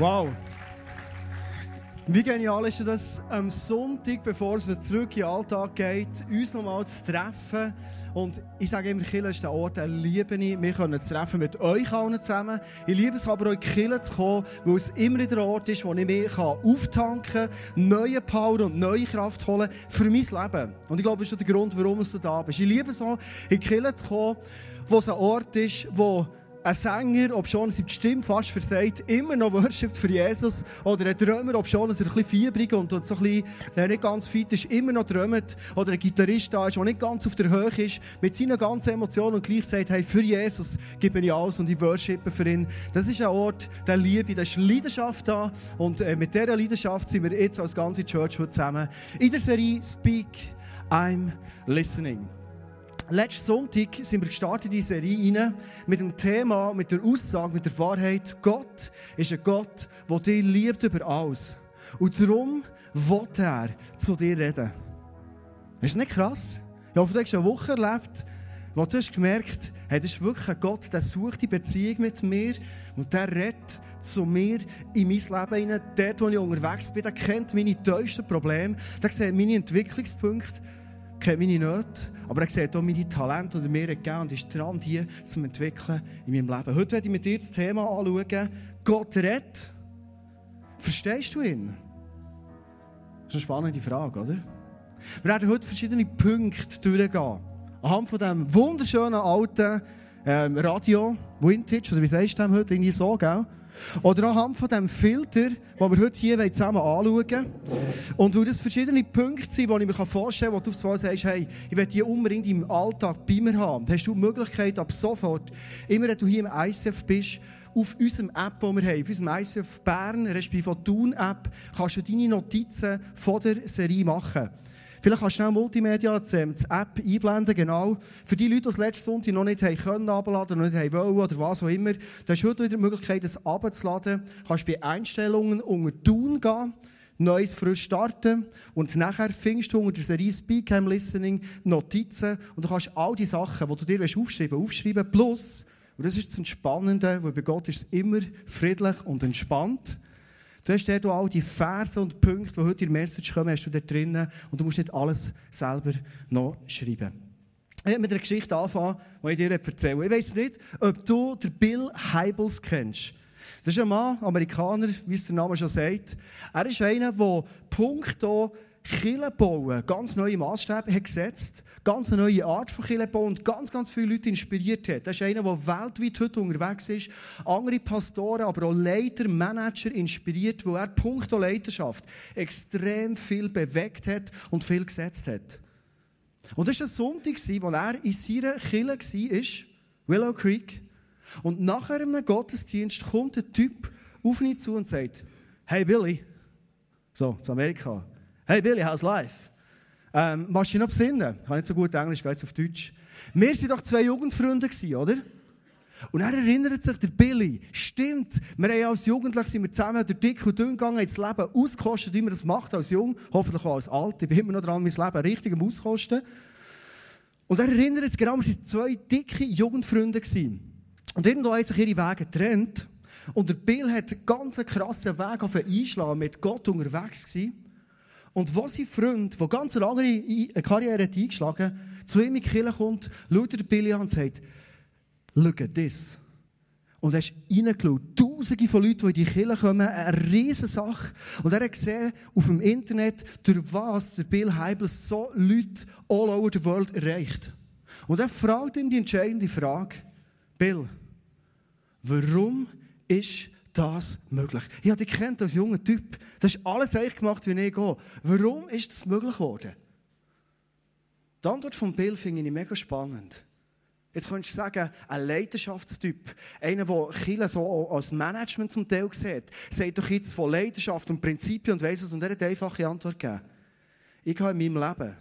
Wow. Wie genial ist das, am Sonntag, bevor es wieder zurück in den Alltag geht, uns nochmal zu treffen. Und ich sage immer, Kille ist der Ort, den liebe ich. Wir können uns treffen mit euch allen zusammen. Ich liebe es aber, euch Kille zu kommen, weil es immer der Ort ist, wo ich mich auftanken kann, neue Power und neue Kraft holen für mein Leben. Und ich glaube, das ist der Grund, warum du da bist. Ich liebe es auch, in Kille zu kommen, wo es ein Ort ist, wo ein Sänger, ob schon die Stimme fast versagt, immer noch worshipt für Jesus. Oder ein Drömer, ob schon er ein bisschen fiebrig und, so ein bisschen äh, nicht ganz fit ist, immer noch drömt. Oder ein Gitarrist da ist, der nicht ganz auf der Höhe ist, mit seinen ganzen Emotionen und gleich sagt, hey, für Jesus gebe ich alles und ich worshipe für ihn. Das ist ein Ort der Liebe, da ist Leidenschaft da. Und äh, mit dieser Leidenschaft sind wir jetzt als ganze Church heute zusammen in der Serie Speak, I'm Listening. Letzten Sonntag sind wir gestartet in die Serie rein, mit dem Thema, mit der Aussage, mit der Wahrheit, Gott ist ein Gott, der dich liebt über alles. Und darum will er zu dir reden. Ist nicht krass? Ich hoffe, du hast eine Woche erlebt, wo du hast gemerkt hey, das ist wirklich ein Gott, der sucht die Beziehung mit mir und der redet zu mir in mein Leben hinein. Dort, wo ich unterwegs bin, der kennt meine tiefsten Probleme, der sieht meine Entwicklungspunkte kennt meine Nöte, aber er sieht auch meine Talente, die er mir gegeben und ist dran, die zu entwickeln in meinem Leben. Heute werde ich mit dir das Thema anschauen, Gott rettet. Verstehst du ihn? Das ist eine spannende Frage, oder? Wir werden heute verschiedene Punkte durchgehen. Anhand von diesem wunderschönen alten ähm, Radio, Vintage, oder wie sagst du das heute? Irgendwie so, gell? Oder anhand von dem Filter, den wir heute hier zusammen anschauen wollen. Und weil das verschiedene Punkte sind, die ich mir vorstellen kann, wo du Mal sagst, hey, ich will die unbedingt im Alltag bei mir haben. Dann hast du die Möglichkeit, ab sofort, immer wenn du hier im ICF bist, auf unserem App, die wir haben, auf unserem ICF Bern, respektive Tun-App, kannst du deine Notizen von der Serie machen. Vielleicht kannst du schnell Multimedia, die App einblenden, genau. Für die Leute, die das letzte Sonntag noch nicht haben können abladen, noch nicht haben wollen oder was auch immer, da hast du heute wieder die Möglichkeit, das abzuladen. Du kannst bei Einstellungen unter Tun gehen, Neues frisch starten und nachher findest du unter der Serie Speak I'm Listening Notizen und du kannst all die Sachen, die du dir aufschreiben willst, aufschreiben. Plus, und das ist das Entspannende, weil bei Gott ist es immer friedlich und entspannt. Du hast dort all die Verse und Punkte, die heute in der Message kommen, hast du dort drinnen und du musst nicht alles selber noch schreiben. Ich werde mit einer Geschichte anfangen, die ich dir erzähle. Ich weiss nicht, ob du den Bill Hybels kennst. Das ist ein Mann, Amerikaner, wie es der Name schon sagt. Er ist einer, der punkto Kirche bauen, ganz neue Maßstäbe hat gesetzt, ganz eine neue Art von Kirche bauen und ganz, ganz viele Leute inspiriert hat. Das ist einer, der weltweit heute unterwegs ist, andere Pastoren, aber auch Leiter, Manager inspiriert, wo er puncto Leiterschaft extrem viel bewegt hat und viel gesetzt hat. Und das war ein Sonntag, wo er in seiner Kirche war, Willow Creek, und in einem Gottesdienst kommt ein Typ auf ihn zu und sagt, hey Billy, so, zu Amerika, Hey Billy, how's life? Ähm, machst du dich noch besinnen? Ich habe nicht so gut Englisch, gehe jetzt auf Deutsch. Wir waren doch zwei Jugendfreunde, oder? Und er erinnert sich, der Billy, stimmt, wir haben als Jugendliche sind wir zusammen durch dick und dünn gegangen, ins Leben auskostet, wie man das macht als Jung, hoffentlich auch als Alt. Ich bin immer noch dran, mein Leben richtig am Auskosten. Und er erinnert sich genau, wir waren zwei dicke Jugendfreunde. Und irgendwo haben sich ihre Wege getrennt. Und der Bill hat einen ganz krassen Weg auf einschlagen, mit Gott unterwegs gewesen. Und wo sein Freund, der ganz eine andere Karriere hat eingeschlagen hat, zu ihm in die Kirche kommt, schaut er Billy an und sagt, look at this. Und er ist reingeschaut. Tausende von Leuten, die in die Kirche kommen. Eine riesige Sache. Und er hat gesehen, auf dem Internet, durch was der Bill Heibels so Leute all over the world erreicht. Und er fragt ihm die entscheidende Frage, Bill, warum ist das möglich? Ich habe dich kennt als junger Typ. Das ist alles eigentlich gemacht, wie ich gehe. Warum ist das möglich geworden? Die Antwort von Bill finde ich mega spannend. Jetzt könntest du sagen, ein Leidenschaftstyp, einer, der Chile so als Management zum Teil sieht, sagt doch jetzt von Leidenschaft und Prinzipien und weiss es und er hat eine einfache Antwort gegeben. Ich habe in meinem Leben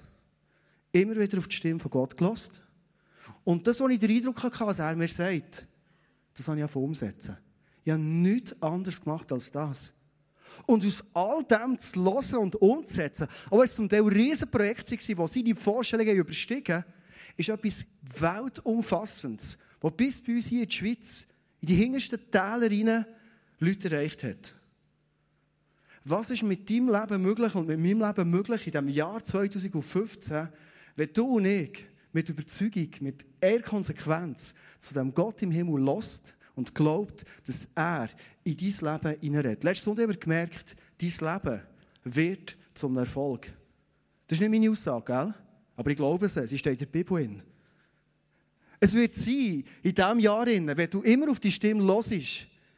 immer wieder auf die Stimme von Gott gelost. Und das, was ich den Eindruck hatte, was er mir sagt, das habe ich auch umsetzen. Ich habe nichts anderes gemacht als das. Und aus all dem zu hören und umzusetzen, auch wenn es zum Teil Riesenprojekte waren, die seine Vorstellungen überstiegen, ist etwas Weltumfassendes, das bis bei uns hier in der Schweiz, in die hintersten Täler rein, Leute erreicht hat. Was ist mit deinem Leben möglich und mit meinem Leben möglich in dem Jahr 2015, wenn du und ich mit Überzeugung, mit eher Konsequenz zu dem Gott im Himmel lost und glaubt, dass er in dein Leben hineinredet. Letztes Sonntag haben wir gemerkt, dein Leben wird zum Erfolg. Das ist nicht meine Aussage, gell? aber ich glaube es, sie steht in der Bibel. In. Es wird sein, in diesem Jahr, wenn du immer auf die Stimme hörst,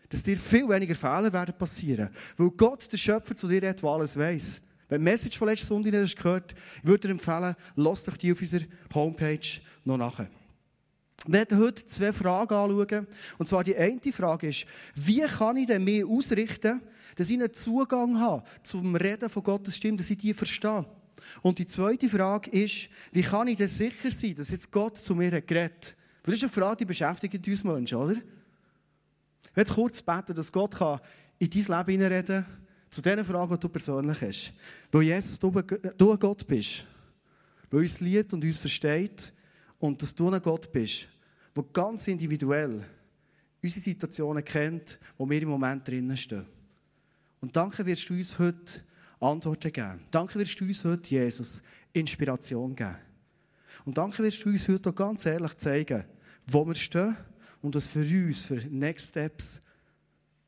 dass dir viel weniger Fehler werden passieren. Weil Gott, der Schöpfer, zu dir hat, der alles weiss. Wenn du die Message von letzter Sonntag hast gehört, würde ich dir empfehlen, lass dich die auf unserer Homepage noch nachher. Wir werden heute zwei Fragen anschauen. Und zwar die eine Frage ist, wie kann ich denn mehr ausrichten, dass ich einen Zugang habe zum Reden von Gottes Stimme, dass ich die verstehe? Und die zweite Frage ist, wie kann ich denn sicher sein, dass jetzt Gott zu mir hat? Das ist eine Frage, die beschäftigt uns Menschen, oder? Ich werde kurz beten, dass Gott in dein Leben hineinreden kann, zu den Fragen, die du persönlich hast. Weil Jesus, du, du Gott bist. Weil uns liebt und uns versteht. Und dass du ein Gott bist, der ganz individuell unsere Situationen kennt, wo wir im Moment drinnen stehen. Und danke wirst du uns heute Antworten geben. Danke wirst du uns heute, Jesus, Inspiration geben. Und danke wirst du uns heute auch ganz ehrlich zeigen, wo wir stehen und was für uns, für Next Steps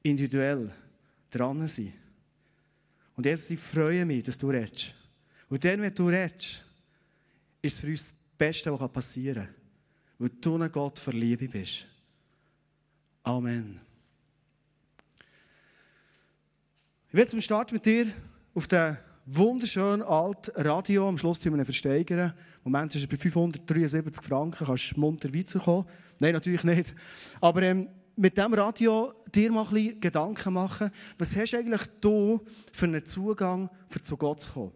individuell dran sind. Und Jesus, ich freue mich, dass du redest. Und dann, wenn du redest, ist es für uns Beste, was passieren kann. Weil du ein Gott für Liebe bist. Amen. Ich will zum Start mit dir auf den wunderschönen alten Radio. Am Schluss tun wir versteigern. Im Moment ist er bei 573 Franken. Kannst du munter weiterkommen. Nein, natürlich nicht. Aber ähm, mit diesem Radio dir mal ein Gedanken machen, was hast du eigentlich du für einen Zugang, für zu Gott zu kommen?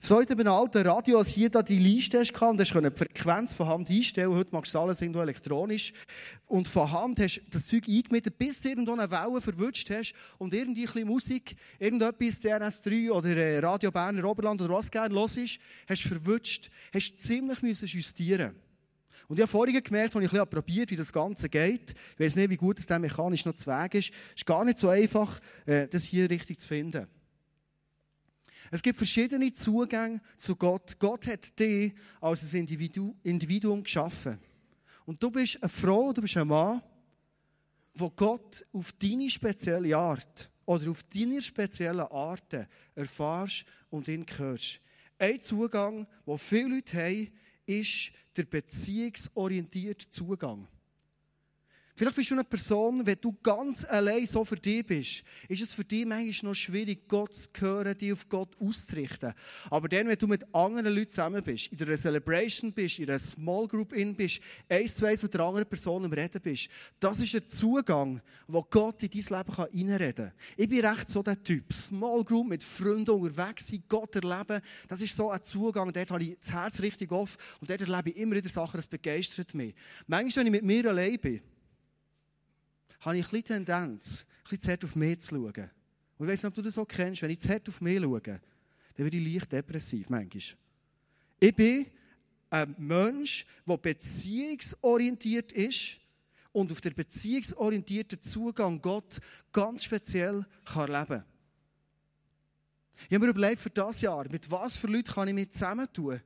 So in einem alten Radio, als hier da die Liste hast, und hast die Frequenz von Hand einstellen. Heute machst du alles irgendwo elektronisch. Und von Hand hast du das Zeug eingemittet, bis du irgendwo eine Welle verwünscht hast und irgendwie ein Musik, irgendetwas, DNS3 oder äh, Radio Berner Oberland oder was gerne los ist, hast du verwünscht, hast ziemlich müssen justieren und ich habe vorhin gemerkt, als ich ein bisschen probiert wie das Ganze geht, ich weiß nicht, wie gut es mechanisch noch zu Weg ist, es ist gar nicht so einfach, äh, das hier richtig zu finden. Es gibt verschiedene Zugänge zu Gott. Gott hat dich als ein Individu Individuum geschaffen. Und du bist eine Frau, du bist ein Mann, wo Gott auf deine spezielle Art oder auf deine spezielle Arten erfährst und ihn hörst. Ein Zugang, den viele Leute haben, ist der beziehungsorientierte Zugang. Vielleicht bist du eine Person, wenn du ganz allein so für dich bist, ist es für dich manchmal noch schwierig, Gott zu hören, dich auf Gott auszurichten. Aber dann, wenn du mit anderen Leuten zusammen bist, in einer Celebration bist, in einer Small Group in bist, eins zu eins mit einer anderen Person am Reden bist, das ist ein Zugang, wo Gott in dein Leben reinreden kann. Ich bin recht so der Typ. Small Group mit Freunden unterwegs sein, Gott erleben, das ist so ein Zugang, dort habe ich das Herz richtig offen und dort erlebe ich immer wieder Sachen, das begeistert mich. Manchmal, wenn ich mit mir allein bin, habe ich ein Tendenz, ein zu hart auf mich zu schauen. Und ich weiss nicht, ob du das so kennst. Wenn ich zu hart auf mich schaue, dann werde ich leicht depressiv, manchmal. Ich bin ein Mensch, der beziehungsorientiert ist und auf der beziehungsorientierten Zugang Gott ganz speziell kann leben kann. Ich habe mir überlegt für das Jahr, mit was für Leuten kann ich mich zusammentun?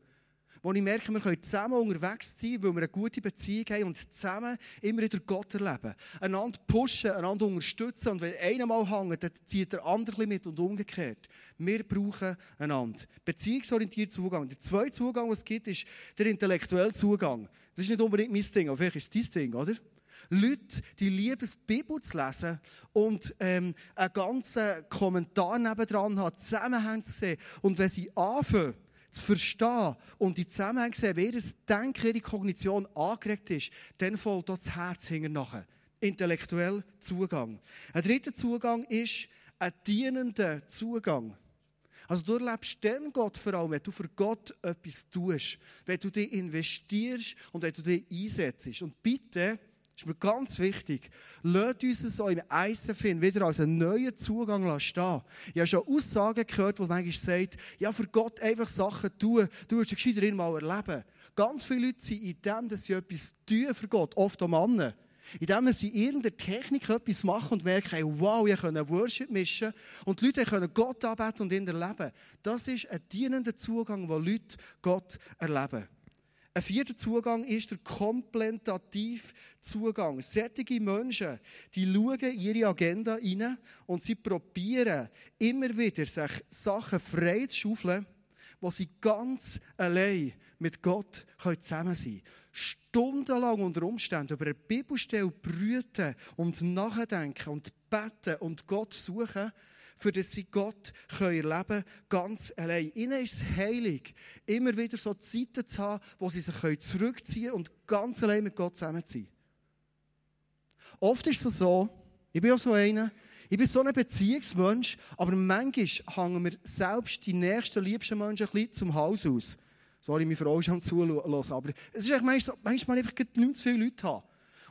Wo ich merke, wir können zusammen unterwegs sein, weil wir eine gute Beziehung haben und zusammen immer wieder Gott erleben. Einander pushen, einander unterstützen und wenn einer mal hängt, dann zieht der andere mit und umgekehrt. Wir brauchen einander. Beziehungsorientierter Zugang. Der zweite Zugang, was es gibt, ist der intellektuelle Zugang. Das ist nicht unbedingt mein Ding, aber vielleicht ist es dein Ding, oder? Leute, die lieben die Bibel zu lesen und ähm, einen ganzen Kommentar nebendran haben, Zusammenhänge zu sehen. Und wenn sie anfangen, zu verstehen und die Zusammenhänge sehen, wie das Denken, ihre Kognition angeregt ist, dann folgt das Herz hinten nachher. Intellektuell Zugang. Ein dritter Zugang ist ein dienender Zugang. Also du erlebst dann Gott vor allem, wenn du für Gott etwas tust, wenn du dich investierst und wenn du dich einsetzt. Und bitte, ist mir ganz wichtig. Lasst uns so im ISFIN wieder als einen neuen Zugang stehen. Ich habe schon Aussagen gehört, wo manchmal sagt, ja, für Gott einfach Sachen tun, du wirst es gescheiter mal erleben. Ganz viele Leute sind in dem, dass sie etwas tun für Gott, oft auch Männer, Indem wir in irgendeiner Technik etwas machen und merken, hey, wow, ich kann Worship mischen und die Leute können Gott anbeten und ihn erleben. Das ist ein dienender Zugang, wo Leute Gott erleben. Ein vierter Zugang ist der komplementative Zugang. Sättige Menschen, die schauen ihre Agenda rein und sie probieren immer wieder, sich Sachen frei zu schaufeln, wo sie ganz allein mit Gott zusammen sein können. Stundenlang unter Umständen über eine Bibelstelle brüten und nachdenken und beten und Gott suchen, für das sie Gott erleben können, ganz allein. Ihnen ist es heilig, immer wieder so Zeiten zu haben, wo sie sich zurückziehen können und ganz allein mit Gott zusammen sein. Oft ist es so, ich bin auch so einer, ich bin so ein Beziehungsmensch, aber manchmal hängen mir selbst die nächsten, liebsten Menschen ein bisschen zum Haus aus. Sorry, meine Frau ist am Zuhören, aber es ist manchmal, manchmal einfach nicht zu viele Leute haben.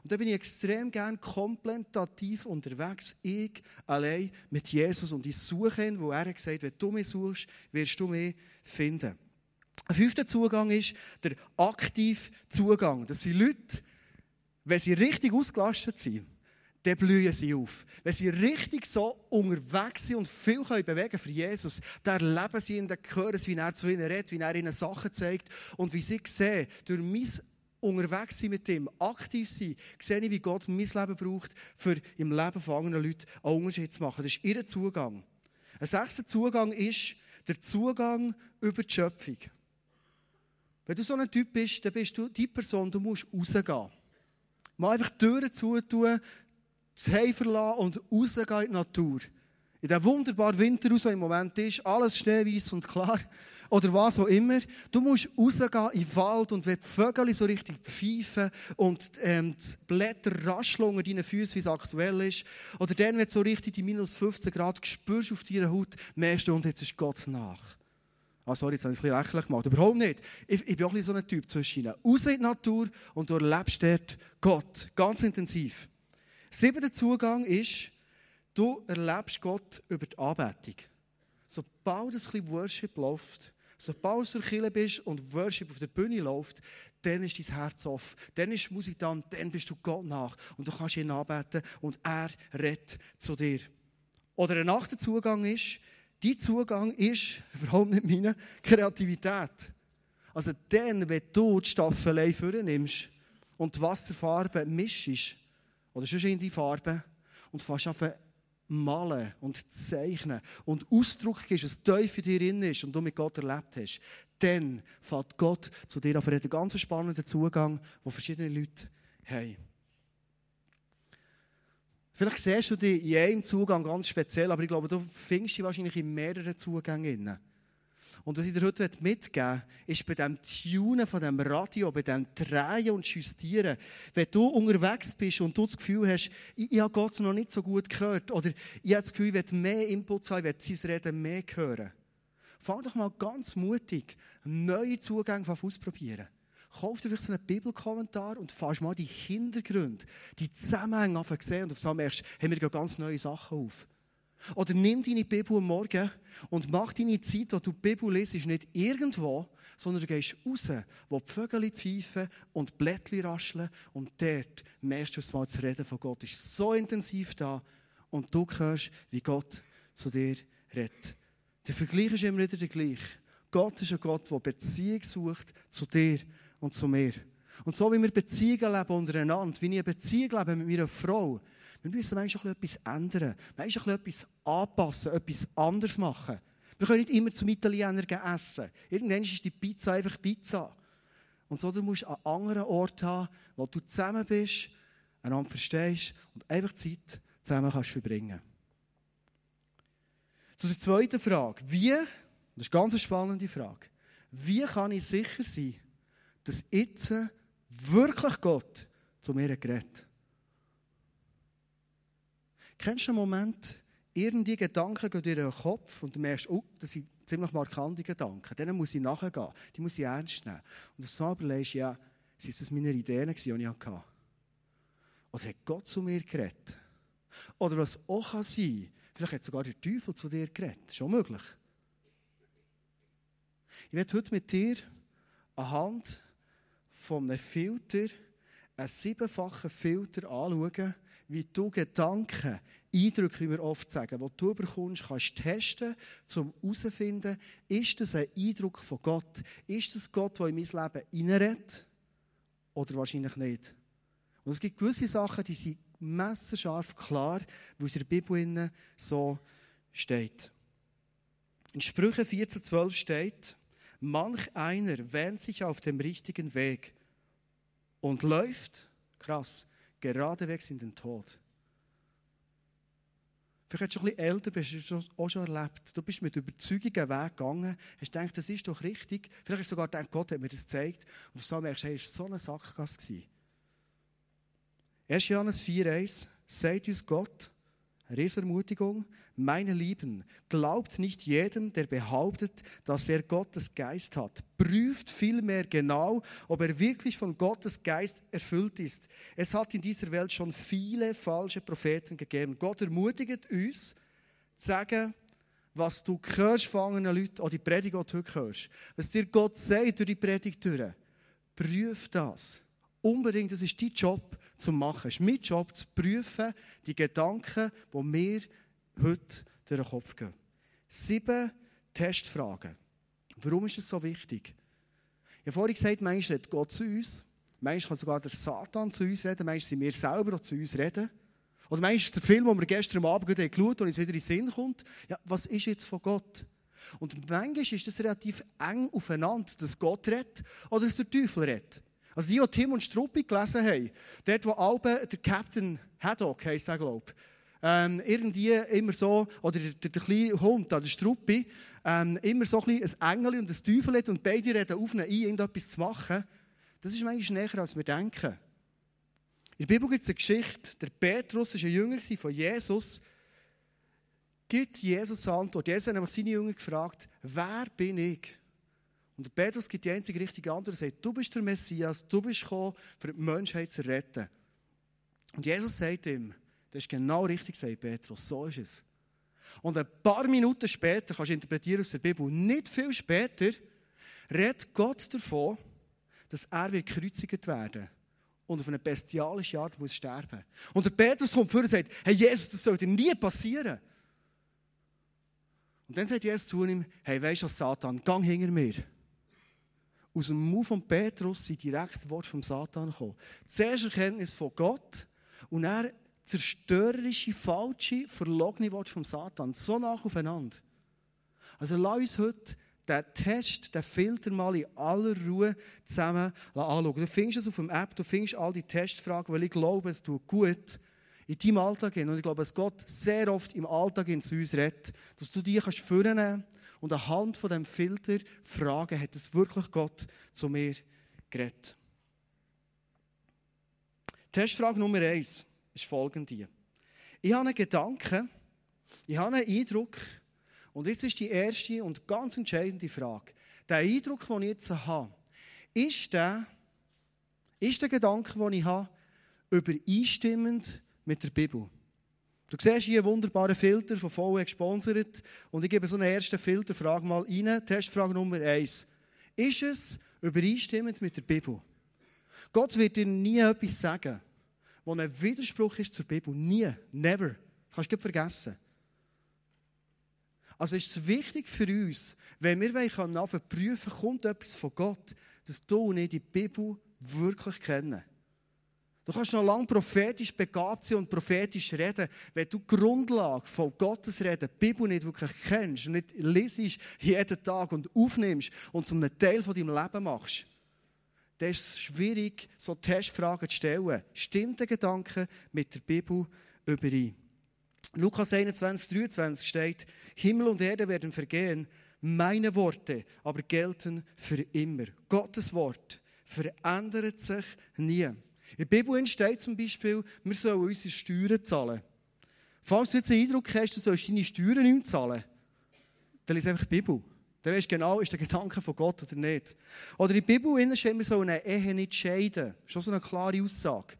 Und da bin ich extrem gern komplementativ unterwegs. Ich allein mit Jesus. Und ich suche ihn, wo er gesagt hat, wenn du mich suchst, wirst du mich finden. Ein fünfter Zugang ist der aktive Zugang. Das sind Leute, wenn sie richtig ausgelastet sind, dann blühen sie auf. Wenn sie richtig so unterwegs sind und viel können bewegen für Jesus, dann erleben sie ihn, dann hören wie er zu ihnen redet, wie er ihnen Sachen zeigt und wie sie sehen, durch mein unterwegs sein mit ihm, aktiv sein, sehe ich, wie Gott mein Leben braucht, für im Leben von anderen Leuten einen Unterschied zu machen. Das ist ihr Zugang. Ein sechster Zugang ist der Zugang über die Schöpfung. Wenn du so ein Typ bist, dann bist du die Person, du musst rausgehen. Mal einfach die Türen zutun, das Heim verlassen und rausgehen in die Natur. In diesem wunderbaren Winter, der im Moment ist, alles schneeweiß und klar oder was auch immer. Du musst rausgehen in den Wald und wenn die Vögel so richtig pfeifen und ähm, die Blätter rascheln unter deinen Füßen, wie es aktuell ist. Oder dann, wenn du so richtig die minus 15 Grad spürst auf deiner Haut, merkst du, und jetzt ist Gott nach. Ah, sorry, jetzt habe ich es ein bisschen lächerlich gemacht. Überhaupt nicht. Ich, ich bin auch ein so ein Typ zwischen ihnen. Raus in die Natur und du erlebst dort Gott. Ganz intensiv. Siebter Zugang ist, du erlebst Gott über die Anbetung. Sobald ein bisschen Worship läuft, Sobald du der bist und Worship auf der Bühne läuft, dann ist dein Herz offen. Dann ist Musik da und dann bist du Gott nach. Und du kannst ihn anbeten und er redet zu dir. Oder ein achter Zugang ist, dein Zugang ist überhaupt nicht meine Kreativität. Also dann, wenn du die Staffelei vornimmst und die Wasserfarbe mischst, oder schon in die Farbe, und fast malen und zeichnen und Ausdruck gibst, was tief in dir drin ist und du mit Gott erlebt hast, dann fällt Gott zu dir auf. Er hat einen ganz spannenden Zugang, den verschiedene Leute haben. Vielleicht siehst du dich in einem Zugang ganz speziell, aber ich glaube, du findest dich wahrscheinlich in mehreren Zugängen. Und was ich dir heute mitgeben ist bei dem Tunen von dem Radio, bei dem Drehen und Justieren, wenn du unterwegs bist und du das Gefühl hast, ich, ich habe Gott noch nicht so gut gehört, oder ich habe das Gefühl, ich will mehr Input haben, ich will sein Reden mehr hören. Fang doch mal ganz mutig neue Zugänge ausprobieren. Kauf dir vielleicht so einen Bibelkommentar und fass mal die Hintergründe, die Zusammenhänge an und auf einmal merkst, hey, wir ganz neue Sachen auf. Oder nimm deine Bibel am Morgen und mach deine Zeit, wo du die Bibel liest, nicht irgendwo, sondern du gehst raus, wo die Vögel pfeifen und die Blättchen rascheln und dort merkst du mal das Reden von Gott. ist so intensiv da und du hörst, wie Gott zu dir redet. Der Vergleich ist immer wieder der gleiche. Gott ist ein Gott, der Beziehung sucht zu dir und zu mir. Und so wie wir Beziehungen leben untereinander, wie ich eine Beziehung lebe mit meiner Frau, wir müssen manchmal etwas ändern, manchmal etwas anpassen, etwas anders machen. Wir können nicht immer zum Italiener essen. Irgendwann ist die Pizza einfach Pizza. Und so, du musst einen anderen Ort haben, wo du zusammen bist, einander verstehst und einfach Zeit zusammen kannst verbringen. Zu der zweiten Frage. Wie, das ist eine ganz spannende Frage, wie kann ich sicher sein, dass jetzt wirklich Gott zu mir geredet Kennst du einen Moment, irgendwie Gedanken gehen durch den Kopf und du merkst, oh, das sind ziemlich markante Gedanken. Denen muss ich nachgehen. Die muss ich ernst nehmen. Und du so überlegst, ja, sind das meine Ideen, die ich hatte? Oder hat Gott zu mir geredet? Oder was auch kann sein, vielleicht hat sogar der Teufel zu dir geredet. Schon möglich. Ich werde heute mit dir anhand von einem Filter einen siebenfachen Filter anschauen, wie du Gedanken, Eindrücke, wie wir oft sagen, die du bekommst, kannst testen, um herauszufinden, ist das ein Eindruck von Gott? Ist das Gott, der in mein Leben hineinredet? Oder wahrscheinlich nicht? Und es gibt gewisse Sachen, die sind messerscharf klar, wo es in der Bibel so steht. In Sprüche 14,12 steht, manch einer wähnt sich auf dem richtigen Weg und läuft, krass, geradewegs in den Tod. Vielleicht schon ein bisschen älter bist, hast du auch schon erlebt. Du bist mit Überzeugung einen Weg gegangen, hast gedacht, das ist doch richtig. Vielleicht hast du sogar gedacht, Gott hat mir das gezeigt. Und so merkst du, hey, es war so eine Sackgasse. 1. Johannes 4,1 sagt uns Gott, Resermutigung, meine Lieben, glaubt nicht jedem, der behauptet, dass er Gottes Geist hat. Prüft vielmehr genau, ob er wirklich von Gottes Geist erfüllt ist. Es hat in dieser Welt schon viele falsche Propheten gegeben. Gott ermutigt uns, zu sagen, was du hörst von anderen Leuten, auch die Predigt, heute hörst. Was dir Gott sagt durch die Predigt durch. Prüf das. Unbedingt, das ist dein Job zu machen. Es ist mein Job zu prüfen, die Gedanken, die mir heute durch den Kopf gehen. Sieben Testfragen. Warum ist es so wichtig? Ich habe vorhin gesagt, manchmal redet Gott zu uns. Manchmal kann sogar der Satan zu uns reden. Manchmal sind wir selber auch zu uns reden. Oder manchmal ist der Film, den wir gestern Abend geschaut haben und uns wieder in den Sinn kommt. Ja, was ist jetzt von Gott? Und manchmal ist das relativ eng aufeinander, dass Gott redet oder dass der Teufel redet. Also die, die Tim und Struppi gelesen haben, dort, wo Albe der Captain Haddock heisst der, glaube ich, ähm, irgendwie immer so, oder der, der, der kleine Hund, der Struppi, ähm, immer so ein, ein Engel und ein Teufel hat und beide reden auf ihn ein, irgendetwas zu machen. Das ist manchmal näher, als wir denken. In der Bibel gibt es eine Geschichte, der Petrus war ein Jünger von Jesus, gibt Jesus Antwort. Jesus hat nämlich seine Jünger gefragt, wer bin ich? Und Petrus gibt die einzige richtige Antwort und sagt, du bist der Messias, du bist gekommen, für die Menschheit zu retten. Und Jesus sagt ihm, das ist genau richtig, sagt Petrus, so ist es. Und ein paar Minuten später, kannst du interpretieren aus der Bibel, nicht viel später, redet Gott davon, dass er wird gekreuzigt werden und auf eine bestialische Art muss sterben. Und der Petrus kommt vor und sagt, hey Jesus, das sollte nie passieren. Und dann sagt Jesus zu ihm, hey, weisst du Satan, gang hinter mir. Aus dem Mund von Petrus sind direkt Worte vom Satan gekommen. Zuerst Erkenntnis von Gott und dann zerstörerische, falsche, verlogene Worte vom Satan. So nach aufeinander. Also lass uns heute den Test, den Filter mal in aller Ruhe zusammen anschauen. Du findest es auf dem App, du findest all die Testfragen, weil ich glaube, es tut gut in deinem Alltag hin. Und ich glaube, dass Gott sehr oft im Alltag in zu uns redet, dass du kannst vornehmen und anhand von dem Filter fragen, hat es wirklich Gott zu mir geredet? Testfrage Nummer eins ist folgende. Ich habe einen Gedanken, ich habe einen Eindruck, und jetzt ist die erste und ganz entscheidende Frage. Der Eindruck, den ich jetzt habe, ist der, ist der Gedanke, den ich habe, übereinstimmend mit der Bibel? Du siehst hier einen wunderbaren Filter von VW gesponsert und ich gebe so eine erste Filterfrage mal rein. Testfrage Nummer eins. Ist es übereinstimmend mit der Bibel? Gott wird dir nie etwas sagen, was ein Widerspruch ist zur Bibel. Nie. Never. Das kannst du vergessen. Also ist es wichtig für uns, wenn wir wollen, prüfen, kommt etwas von Gott, dass du und ich die Bibel wirklich kennen. Du kannst noch lange prophetisch begabt sein und prophetisch reden, wenn du die Grundlage von Gottes Reden, die Bibel nicht wirklich kennst und nicht lesest jeden Tag und aufnimmst und zum Teil von deinem Leben machst. Dann ist es schwierig, so Testfragen zu stellen. Stimmt der Gedanke mit der Bibel überein? Lukas 21, 23 steht, Himmel und Erde werden vergehen, meine Worte aber gelten für immer. Gottes Wort verändert sich nie. In der Bibel steht zum Beispiel, wir sollen unsere Steuern zahlen. Falls du jetzt den Eindruck hast, du sollst deine Steuern nicht zahlen, dann liest einfach die Bibel. Dann weißt du genau, ist der Gedanke von Gott oder nicht. Oder in der Bibel steht, wir sollen eine Ehe nicht scheiden. Schon so eine klare Aussage.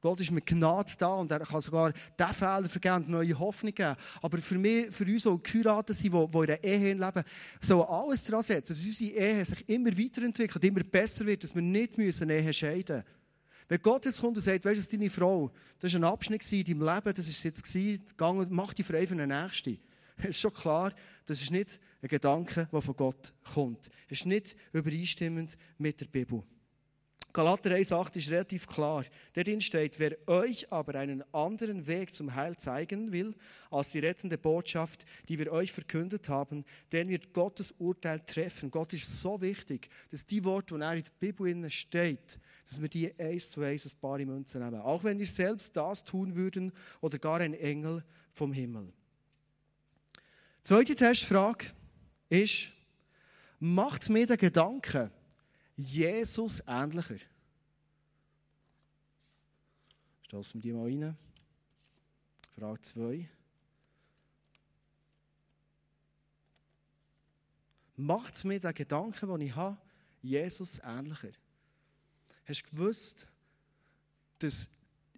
Gott ist mit Gnade da und er kann sogar diesen Fehler vergeben und neue Hoffnung geben. Aber für, mich, für uns, die Kuraten sind, die, in einer Ehe leben, sollen alles daran setzen, dass unsere Ehe sich immer weiterentwickelt, immer besser wird, dass wir nicht müssen Ehe scheiden müssen. Wenn Gott jetzt kommt und sagt, weißt du, deine Frau, das war ein Abschnitt in deinem Leben, das es jetzt gegangen, mach die frei für eine Nächste. Es ist schon klar, das ist nicht ein Gedanke, der von Gott kommt. Es ist nicht übereinstimmend mit der Bibel. Galater 1,8 ist relativ klar. Darin steht, wer euch aber einen anderen Weg zum Heil zeigen will, als die rettende Botschaft, die wir euch verkündet haben, den wird Gottes Urteil treffen. Gott ist so wichtig, dass die Worte, die er in der Bibel steht, dass wir die eins zu eins ein paar Münzen nehmen. Auch wenn wir selbst das tun würden oder gar ein Engel vom Himmel. Zweite Testfrage ist, macht mir der Gedanke, Jesus ähnlicher. Stossen wir die mal rein. Frage 2. Macht mir den Gedanken, den ich habe, Jesus ähnlicher? Hast du gewusst, dass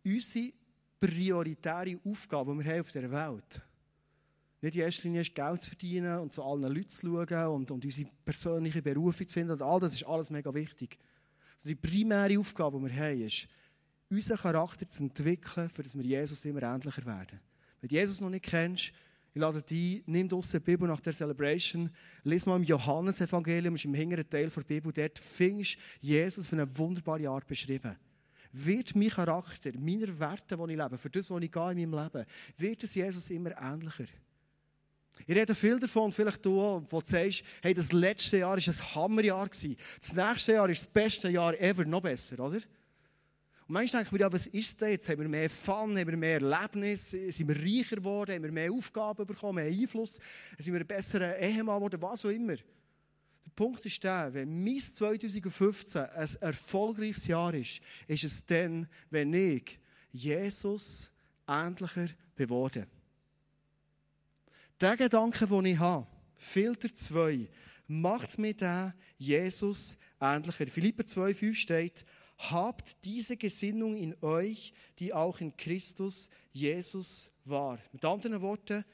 unsere prioritäre Aufgabe, die wir haben auf dieser Welt nicht in erster Linie ist, Geld zu verdienen und zu allen Leuten zu schauen und, und unsere persönliche Berufung zu finden. Und all das ist alles mega wichtig. Also die primäre Aufgabe, die wir haben, ist, unseren Charakter zu entwickeln, für dass wir Jesus immer ähnlicher werden. Wenn du Jesus noch nicht kennst, ich lade dich ein, nimm der Bibel nach der Celebration, lies mal im Johannesevangelium, ist im hinteren Teil der Bibel, dort findest Jesus auf eine wunderbare Art beschrieben. Wird mein Charakter, meine Werte, die ich lebe, für das, was ich gehe in meinem Leben, wird es Jesus immer ähnlicher? Ich rede viel davon, vielleicht du auch, wo du sagst, hey, das letzte Jahr war ein Hammerjahr. Das nächste Jahr ist das beste Jahr ever, noch besser, oder? Und manchmal denke ich mir, ja, was ist das jetzt? Haben wir mehr Fun, haben wir mehr Erlebnis, sind wir reicher geworden, haben wir mehr Aufgaben bekommen, mehr Einfluss, sind wir ein besserer Ehemann geworden, was auch immer. Der Punkt ist der, wenn mein 2015 ein erfolgreiches Jahr ist, ist es dann, wenn ich Jesus ähnlicher geworden. Der Gedanke, den ich habe, Filter 2, macht mir der Jesus ähnlicher. Philipper 2,5 steht, habt diese Gesinnung in euch, die auch in Christus Jesus war. Mit anderen Worten,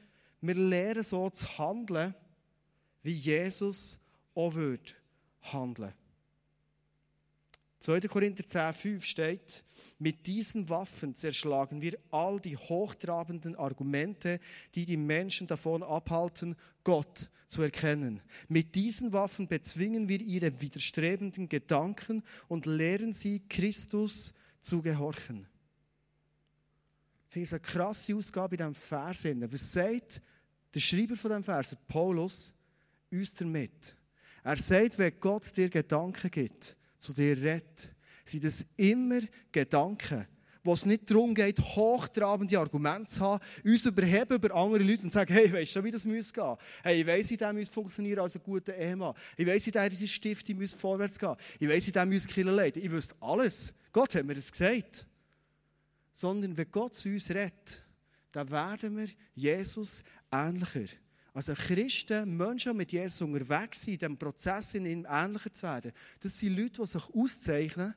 wir lernen so zu handeln, wie Jesus auch würde handeln. 2. Korinther 10, 5 steht, mit diesen Waffen zerschlagen wir all die hochtrabenden Argumente, die die Menschen davon abhalten, Gott zu erkennen. Mit diesen Waffen bezwingen wir ihre widerstrebenden Gedanken und lehren sie, Christus zu gehorchen. Ich finde es eine krasse Ausgabe in diesem Vers. Was sagt der Schreiber von diesem Vers, Paulus, uns damit? Er sagt, wenn Gott dir Gedanken gibt, zu dir redet, sind das immer Gedanken, wo es nicht darum geht, hochtrabende Argumente zu haben, uns überheben über andere Leute und sagen, hey, weißt du, wie das muss gehen? Hey, ich weiss, wie der muss funktionieren als ein guter Ehemann. Ich weiss, wie der in die Stiftung muss vorwärts gehen. Ich weiss, wie der muss Killer leiten. Ich wüsste alles. Gott hat mir das gesagt. Sondern wenn Gott zu uns redet, dann werden wir Jesus ähnlicher. Also Christen, Menschen, mit Jesus unterwegs sind, in diesem Prozess in ihm ähnlicher zu werden, das sind Leute, die sich auszeichnen,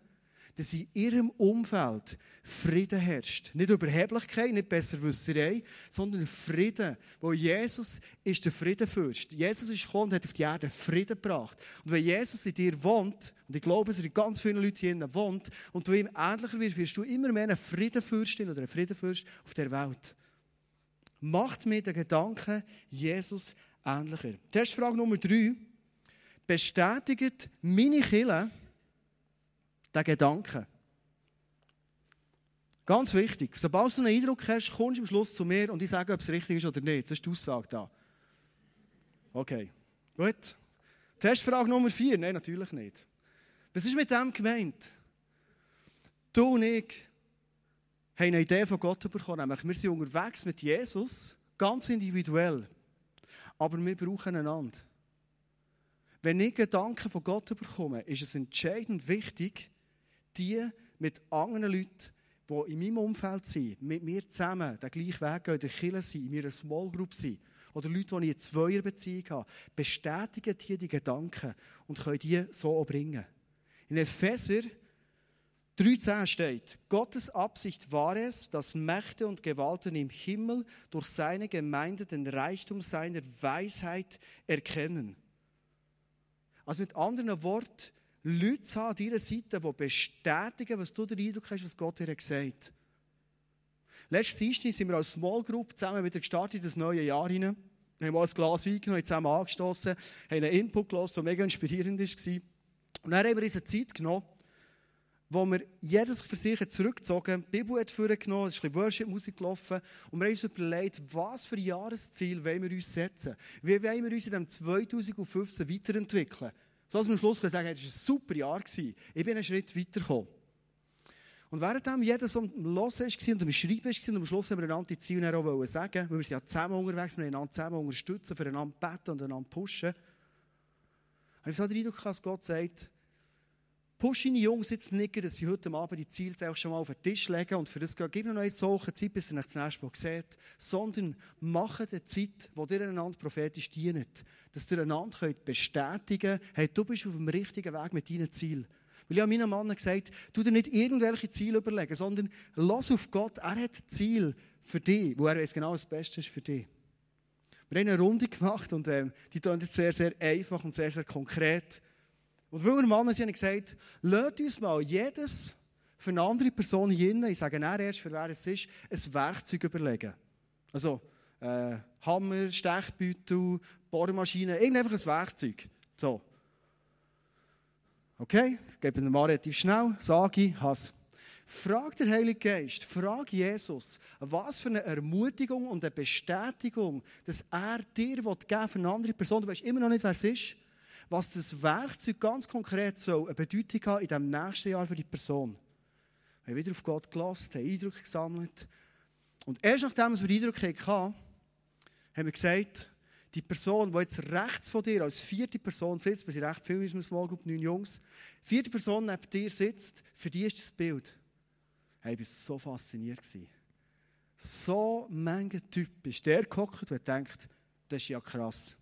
dass in ihrem Umfeld Frieden herrscht. Nicht Überheblichkeit, nicht Besserwisserei, sondern Frieden. Wo Jesus ist der Friedenfürst. Jesus ist gekommen und hat auf die Erde Frieden gebracht. Und wenn Jesus in dir wohnt, und ich glaube, dass er in ganz vielen Leuten hier wohnt, und du ihm ähnlicher wirst, wirst du immer mehr ein Friedenfürstin oder ein Friedenfürst auf der Welt macht mir den Gedanken Jesus ähnlicher. Testfrage Nummer drei. Bestätigt meine Kille den Gedanken? Ganz wichtig. Sobald du einen Eindruck hast, kommst du am Schluss zu mir und ich sage, ob es richtig ist oder nicht. Das ist die Aussage da. Okay. Gut. Testfrage Nummer vier. Nein, natürlich nicht. Was ist mit dem gemeint? Du und ich haben eine Idee von Gott bekommen. Nämlich, wir sind unterwegs mit Jesus, ganz individuell. Aber wir brauchen einander. Wenn ich Gedanken von Gott bekomme, ist es entscheidend wichtig, die mit anderen Leuten, die in meinem Umfeld sind, mit mir zusammen den gleichen Weg gehen, in der Kirche sind, in meiner Small Group sind, oder Leute, die ich eine Zweierbeziehung habe, bestätigen hier die Gedanken und können die so auch bringen. In Epheser 3.10 steht, Gottes Absicht war es, dass Mächte und Gewalten im Himmel durch seine Gemeinde den Reichtum seiner Weisheit erkennen. Also mit anderen Worten, Leute zu haben an deiner Seite, die bestätigen, was du den Eindruck hast, was Gott dir gesagt hat. Letztes Dienstag sind wir als Small Group zusammen wieder gestartet in das neue Jahr hinein. Wir haben mal ein Glas Wein genommen, zusammen angestoßen, haben einen Input gelassen, der mega inspirierend war. Und dann haben wir uns eine Zeit genommen, wo wir jedes für sich zurückgezogen die Bibel hat vorgenommen, es ist ein bisschen Worship-Musik gelaufen und wir haben uns überlegt, was für Jahresziel wollen wir uns setzen? Wie wollen wir uns in diesem 2015 weiterentwickeln? So dass wir am Schluss können sagen, es war ein super Jahr. Ich bin einen Schritt weitergekommen. Und währenddem jeder so am Hören war und am Schreiben war, und am Schluss haben wir einander die Ziele auch sagen, weil wir sind ja zusammen unterwegs, wir einander zusammen unterstützen, füreinander beten und einander pushen. Und ich so den Eindruck, dass Gott sagt, push deine Jungs jetzt nicht, dass sie heute Abend die Ziele schon mal auf den Tisch legen und für das gehen, gib noch eine solche Zeit, bis ihr euch das nächste Mal seht, sondern macht eine Zeit, wo ihr einander prophetisch dient, dass ihr einander könnt bestätigen könnt, hey, du bist auf dem richtigen Weg mit deinen Zielen. Weil ich habe meinem Mann gesagt, tu dir nicht irgendwelche Ziele überlegen, sondern lass auf Gott, er hat Ziel für dich, wo er weiß genau das Beste ist für dich. Wir haben eine Runde gemacht und ähm, die tun jetzt sehr, sehr einfach und sehr, sehr konkret. Und weil wir Männer sind, habe ich gesagt, lasst uns mal jedes für eine andere Person hier, ich sage nicht erst, für wer es ist, ein Werkzeug überlegen. Also, äh, Hammer, Stechbeutel, Bohrmaschine, irgend einfach ein Werkzeug. So. Okay, gebe ihn mal relativ schnell, sage ich, has. Frag der Heilige Geist, frag Jesus, was für eine Ermutigung und eine Bestätigung, dass er dir geben will für eine andere Person. Du weißt immer noch nicht, wer es ist was das Werkzeug ganz konkret soll eine Bedeutung haben in diesem nächsten Jahr für die Person. Wir haben wieder auf Gott gelassen, haben Eindruck gesammelt. Und erst nachdem wir Eindruck hatten, haben wir gesagt, die Person, die jetzt rechts von dir als vierte Person sitzt, wir sind recht viel in Small Group, neun Jungs, vierte Person neben dir sitzt, für die ist das Bild. Hey, ich war so fasziniert. So ein Typ ist der gehockt und denkt, das ist ja krass.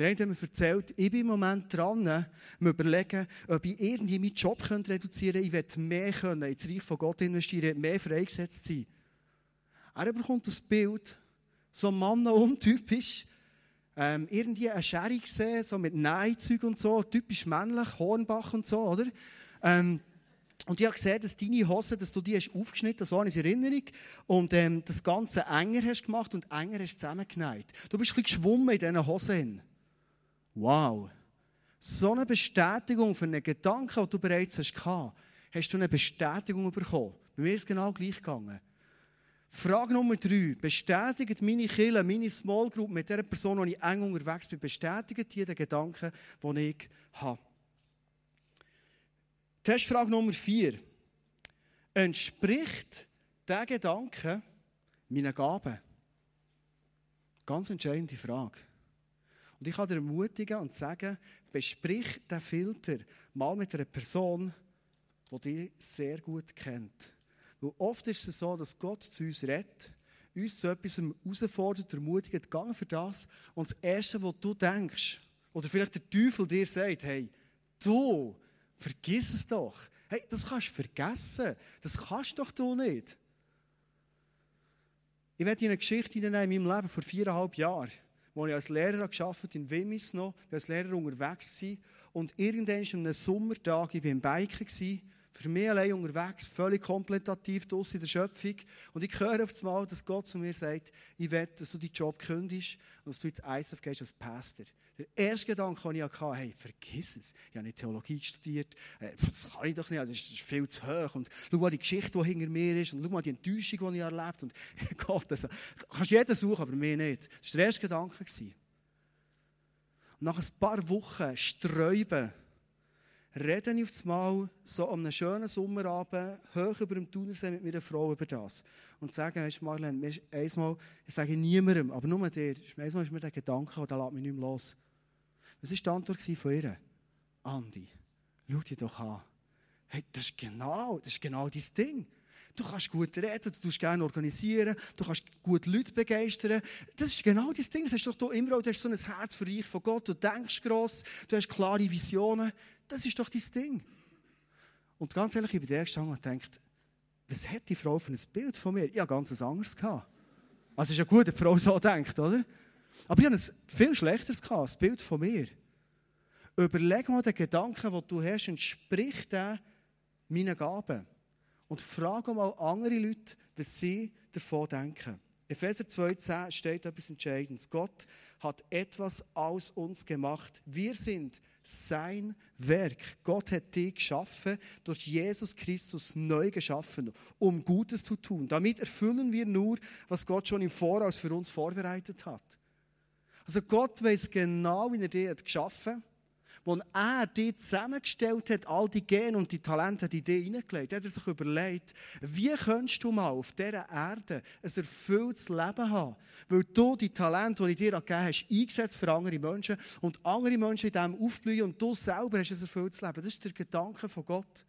Der eine hat mir erzählt, ich bin im Moment dran, mir überlegen, ob ich irgendwie meinen Job reduzieren könnte. Ich will mehr können, ins Reich von Gott investieren, mehr freigesetzt sein. Er bekommt das Bild, so Mann untypisch, ähm, irgendwie eine Schere gesehen, so mit Neinzeug und so, typisch männlich, Hornbach und so, oder? Ähm, und ich habe gesehen, dass deine Hose, dass du die hast aufgeschnitten, so eine Erinnerung, und ähm, das Ganze enger hast gemacht und enger hast zusammengenäht. Du bist ein bisschen geschwommen in diesen Hosen. Wow. So eine Bestätigung für einen Gedanken, den du bereits hast, hast du eine Bestätigung bekommen. Bei mir ist es genau gleich gegangen. Frage Nummer drei. Bestätigt meine Kille, meine Small Group mit der Person, die ich eng unterwegs bin, bestätigt die den Gedanken, den ich habe. Testfrage Nummer vier. Entspricht der Gedanke meinen Gaben? Ganz entscheidende Frage. Und ich kann dir ermutigen und sagen, besprich den Filter mal mit einer Person, die dich sehr gut kennt. Weil oft ist es so, dass Gott zu uns redet, uns zu etwas herausfordert, ermutigt, gang für das. Und das Erste, was du denkst, oder vielleicht der Teufel dir sagt, hey, du, vergiss es doch. Hey, das kannst du vergessen. Das kannst doch du nicht. Ich werde in eine Geschichte in meinem Leben vor viereinhalb Jahren wo ich als Lehrer gearbeitet in Wimmis noch, ich als Lehrer unterwegs war. Und irgendwann an einem Sommertag, ich war im Biken, für mich allein unterwegs, völlig kontemplativ draussen in der Schöpfung. Und ich höre auf einmal, dass Gott zu mir sagt, ich will, dass du deinen Job kündigst und dass du jetzt ISF gehst als Pastor. Der erste Gedanke, den ich hatte, hey, vergiss es. Ich habe nicht Theologie studiert. Äh, das kann ich doch nicht. Also, das ist viel zu hoch. Und schau mal die Geschichte, die hinter mir ist. Und schau mal die Enttäuschung, die ich erlebt. Und Gott, also, du kannst jeden suchen, aber mir nicht. Das war der erste Gedanke. Nach ein paar Wochen Sträuben rede ich auf einmal so an einem schönen Sommerabend hoch über dem Thunersee mit meiner Frau über das. Und sage, weißt du, Marlene, mir ist einmal, ich sage niemandem, aber nur dir, einmal ist mir der Gedanke, der lässt mich nicht mehr los. Was war die Antwort von ihr? Andi, schau dich doch an. Hey, das ist genau, das ist genau dein Ding. Du kannst gut reden, du kannst gerne organisieren, du kannst gut Leute begeistern. Das ist genau dein Ding. Das hast du doch immer auch, du hast so ein Herz für Reich von Gott, du denkst gross, du hast klare Visionen. Das ist doch dein Ding. Und ganz ehrlich, ich bin der gestanden und gedacht, was hat die Frau für ein Bild von mir? Ich habe ganz anderes gehabt. Also ist ja gut, dass die Frau so denkt, oder? Aber ich hatte ein viel schlechteres gehabt, das Bild von mir. Überleg mal den Gedanken, den du hast, entspricht der meinen Gaben. Und frage mal andere Leute, was sie davon denken. Epheser 2,10 steht etwas Entscheidendes. Gott hat etwas aus uns gemacht. Wir sind sein Werk. Gott hat dich geschaffen, durch Jesus Christus neu geschaffen, um Gutes zu tun. Damit erfüllen wir nur, was Gott schon im Voraus für uns vorbereitet hat. Also Gott weiß genau, wie er dich geschaffen hat wo er die zusammengestellt hat, all die Gene und die Talente, die die hineingelegt hat, hat er sich überlegt, wie könntest du mal auf dieser Erde ein erfülltes Leben haben? Weil du die Talente, die ich dir gegeben habe, eingesetzt für andere Menschen und andere Menschen in dem aufblühen und du selber hast ein erfülltes Leben. Das ist der Gedanke von Gott.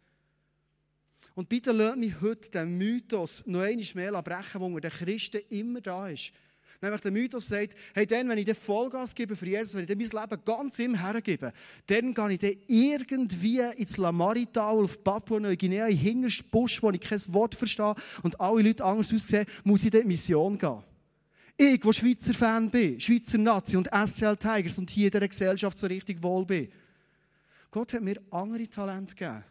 Und bitte lasst mich heute den Mythos noch einmal mehr brechen, der unter den Christen immer da ist. Nämlich der Mythos sagt, hey, dann, wenn ich den Vollgas gebe für Jesus, wenn ich mein Leben ganz ihm hergebe, dann gehe ich dann irgendwie ins Lamarital auf Papua-Neuguinea, in hintersten Busch, wo ich kein Wort verstehe und alle Leute anders aussehen, muss ich dort in Mission gehen. Ich, der Schweizer Fan bin, Schweizer Nazi und SCL Tigers und hier in dieser Gesellschaft so richtig wohl bin. Gott hat mir andere Talente gegeben.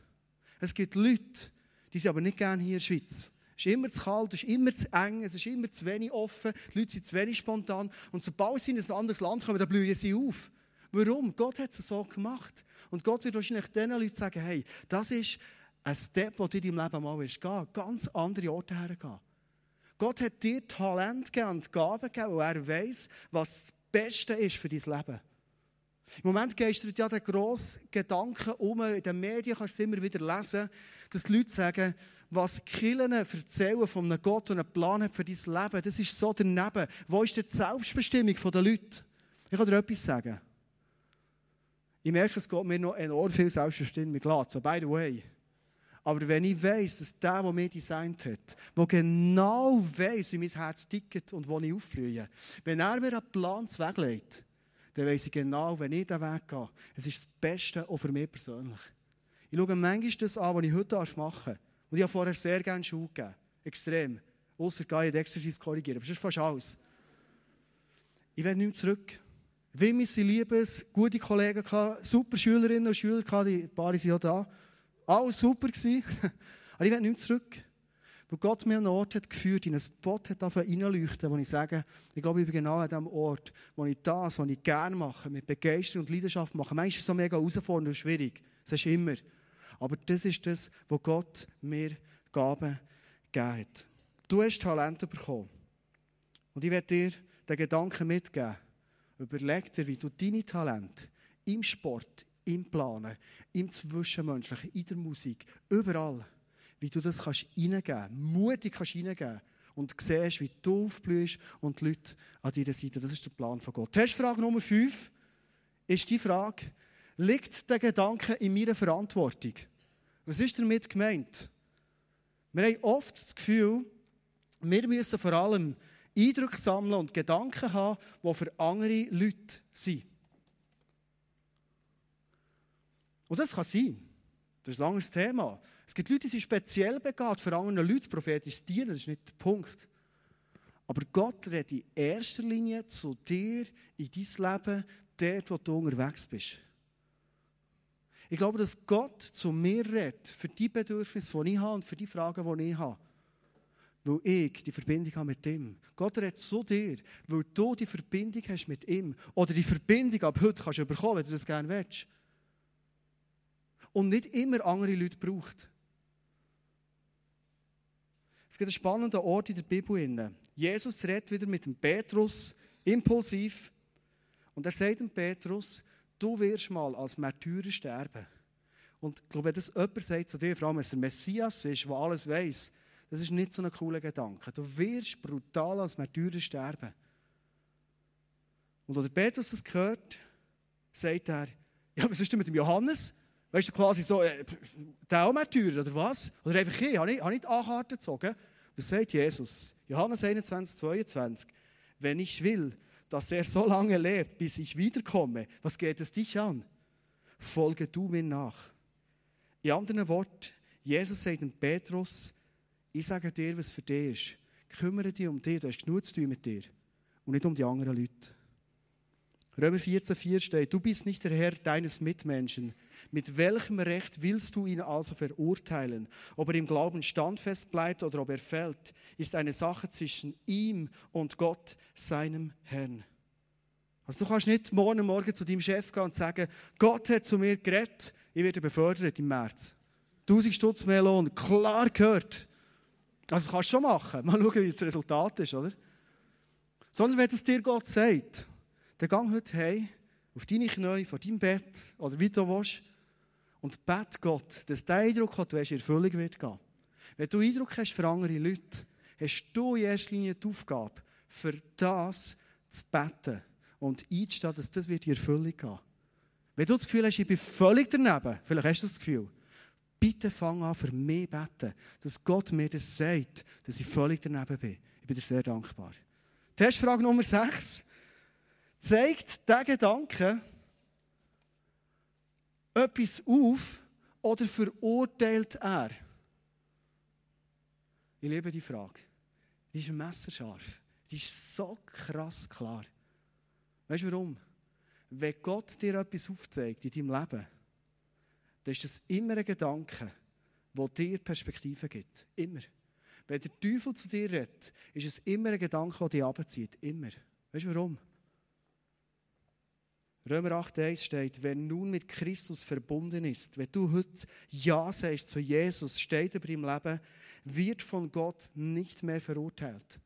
Es gibt Leute, die sind aber nicht gerne hier in der Schweiz. Es ist immer zu kalt, es ist immer zu eng, es ist immer zu wenig offen, die Leute sind zu wenig spontan. Und sobald sie in ein anderes Land kommen, dann blühen sie auf. Warum? Gott hat es so gemacht. Und Gott wird wahrscheinlich diesen Leuten sagen, hey, das ist ein Step, wo du in deinem Leben mal wirst gehen, ganz andere Orte hergehen. Gott hat dir Talent gegeben und Gaben gegeben, und er weiß, was das Beste ist für dein Leben. Im Moment geistert ja der grosse Gedanke um, in den Medien kannst du es immer wieder lesen, dass die Leute sagen, was Killen erzählen von einem Gott, der einen Plan hat für dein Leben, das ist so daneben. Wo ist die Selbstbestimmung der Leute? Ich kann dir etwas sagen. Ich merke, es geht mir noch enorm viel Selbstbestimmung klar, so by the way. Aber wenn ich weiss, dass der, der mich designt hat, der genau weiss, wie mein Herz tickt und wo ich aufblühe, wenn er mir einen Plan weglegt, dann weiss ich genau, wenn ich diesen Weg gehe, es ist das Beste auch für mich persönlich. Ich schaue manchmal das an, was ich heute machen darf. Und ich habe vorher sehr gerne Schuhe gegeben. Extrem. Außer geil, Exercise korrigieren. Aber das ist fast alles. Ich will nicht mehr zurück. Wimmi, sie lieben gute Kollegen gehabt, super Schülerinnen und Schüler gehabt, die paar sind ja da. Alles super gewesen. Aber ich will nicht mehr zurück. Weil Gott mir einen Ort hat geführt, in einen Spot hat reinleuchten, wo ich sage, ich glaube, ich bin genau an dem Ort, wo ich das, was ich gerne mache, mit Begeisterung und Leidenschaft mache. Manchmal ist es so mega herausfordernd und schwierig. Das ist immer. Aber das ist das, was Gott mir Gaben gegeben hat. Du hast Talente bekommen. Und ich werde dir den Gedanken mitgeben. Überleg dir, wie du deine Talente im Sport, im Planen, im Zwischenmenschlichen, in der Musik, überall, wie du das kannst reingeben, mutig kannst reingeben und siehst, wie du aufblühst und die Leute an deiner Seite. Das ist der Plan von Gott. Testfrage Nummer 5 ist die Frage, liegt der Gedanke in meiner Verantwortung? Was ist damit gemeint? Wir haben oft das Gefühl, wir müssen vor allem Eindrücke sammeln und Gedanken haben, die für andere Leute sind. Und das kann sein. Das ist ein anderes Thema. Es gibt Leute, die sind speziell begabt, für andere Leute prophetisch dienen, das ist nicht der Punkt. Aber Gott redet in erster Linie zu dir, in dein Leben, dort, wo du unterwegs bist. Ich glaube, dass Gott zu mir redet, für die Bedürfnisse, die ich habe und für die Fragen, die ich habe. Weil ich die Verbindung habe mit ihm. Gott redet zu dir, weil du die Verbindung hast mit ihm. Oder die Verbindung ab heute kannst du bekommen, wenn du das gerne willst. Und nicht immer andere Leute braucht. Es gibt einen spannenden Ort in der Bibel. Jesus redet wieder mit dem Petrus, impulsiv. Und er sagt dem Petrus, du wirst mal als Märtyrer sterben. Und ich glaube, wenn das jemand sagt zu dir, vor allem wenn es der Messias ist, der alles weiß, das ist nicht so ein cooler Gedanke. Du wirst brutal als Märtyrer sterben. Und als Petrus das gehört, sagt er, ja, was ist denn mit dem Johannes? Weißt du, quasi so, äh, der auch Märtyrer, oder was? Oder einfach ich, habe ich, habe ich die A-Karte gezogen? Was sagt Jesus? Johannes 21, 22. Wenn ich will, dass er so lange lebt, bis ich wiederkomme, was geht es dich an? Folge du mir nach. In anderen Worten, Jesus sagt dem Petrus, ich sage dir, was für dich ist. Kümmere dich um dich, du hast genug zu tun mit dir. Und nicht um die anderen Leute. Römer 14,4 steht, du bist nicht der Herr deines Mitmenschen. Mit welchem Recht willst du ihn also verurteilen? Ob er im Glauben standfest bleibt oder ob er fällt, ist eine Sache zwischen ihm und Gott, seinem Herrn. Also du kannst nicht morgen Morgen zu deinem Chef gehen und sagen, Gott hat zu mir geredet, ich werde befördert im März. 1000 Stutz mehr Lohn, klar gehört. Also das kannst du schon machen. Mal schauen, wie das Resultat ist, oder? Sondern wenn es dir Gott sagt, dann geh heute heim, auf deine Knie, vor deinem Bett oder wie du willst und bete Gott, dass der Eindruck, den du hast, in Erfüllung wird gehen. Wenn du Eindruck hast für andere Leute, hast du in erster Linie die Aufgabe, für das zu beten und einzustehen, dass das wird in Erfüllung gehen. Wenn du das Gefühl hast, ich bin völlig daneben, vielleicht hast du das Gefühl, bitte fang an, für mich zu beten, dass Gott mir das sagt, dass ich völlig daneben bin. Ich bin dir sehr dankbar. Testfrage Nummer 6. Zeigt der Gedanke etwas auf oder verurteilt er? Ich liebe die Frage. Die ist messerscharf. Die ist so krass klar. Weißt du warum? Wenn Gott dir etwas aufzeigt in deinem Leben, dann ist das immer ein Gedanke, der dir Perspektive gibt. Immer. Wenn der Teufel zu dir redet, ist es immer ein Gedanke, der dich abzieht. Immer. Weißt du warum? Römer 8,1 steht, wer nun mit Christus verbunden ist, wenn du heute Ja sagst zu Jesus, steht über im Leben, wird von Gott nicht mehr verurteilt.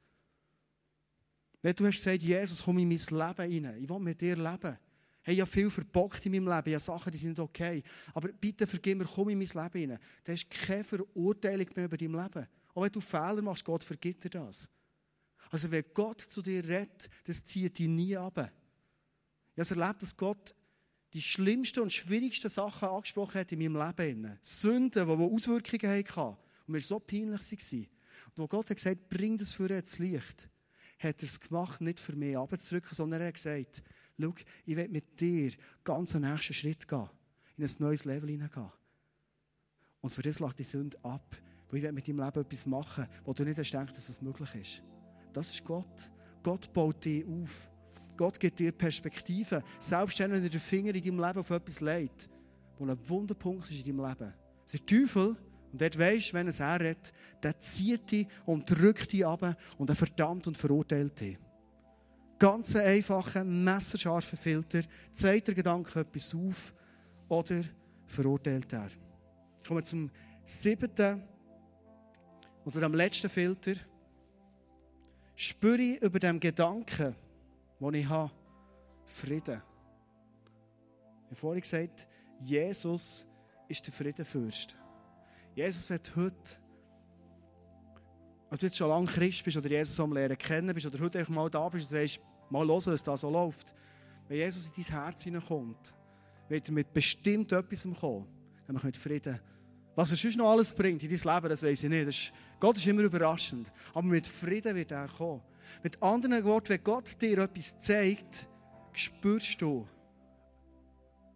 Wenn du hast gesagt, Jesus, komm in mein Leben rein, ich will mit dir leben. Hey, ich habe viel verbockt in meinem Leben, ich habe Sachen, die sind nicht okay. Aber bitte vergib mir, komm in mein Leben rein. Da ist keine Verurteilung mehr über dein Leben. Auch wenn du Fehler machst, Gott vergibt dir das. Also wenn Gott zu dir redet, das zieht dich nie ab. Ich habe erlebt, dass Gott die schlimmsten und schwierigsten Sachen angesprochen hat in meinem Leben. Sünden, die Auswirkungen hatten und mir so peinlich waren. Und wo Gott hat gesagt, bring das für ins Licht, hat er es gemacht, nicht für mich abzudrücken, sondern er hat gesagt, schau, ich will mit dir ganz einen nächsten Schritt gehen, in ein neues Level hineingehen. Und für das lacht die Sünde ab, weil ich will mit deinem Leben etwas machen, wo du nicht denkst, dass das möglich ist. Das ist Gott. Gott baut dich auf. Gott gibt dir Perspektive. Selbst wenn er den Finger in deinem Leben auf etwas legt, wo ein Wunderpunkt ist in deinem Leben. Der Teufel, und dort weisst wenn er es herredet, der zieht dich und drückt dich ab und er verdammt und verurteilt dich. Ganz einfacher, messerscharfer Filter. Zeigt der Gedanke etwas auf oder verurteilt er? Kommen wir zum siebten, also dem letzten Filter. Spüre ich über dem Gedanken, den ich habe, Frieden. Ich habe vorhin gesagt, Jesus ist der Friedenfürst. Jesus wird heute, ob du jetzt schon lange Christ bist oder Jesus am Lernen kennen bist oder heute einfach mal da bist und sagst, mal hören, was da so läuft. Wenn Jesus in dein Herz hineinkommt, wird er mit bestimmt etwas kommen, nämlich mit Frieden. Was er sonst noch alles bringt in dein Leben, das weiß ich nicht. Ist, Gott ist immer überraschend. Aber mit Frieden wird er kommen. Mit anderen Worten, wenn Gott dir etwas zeigt, spürst du.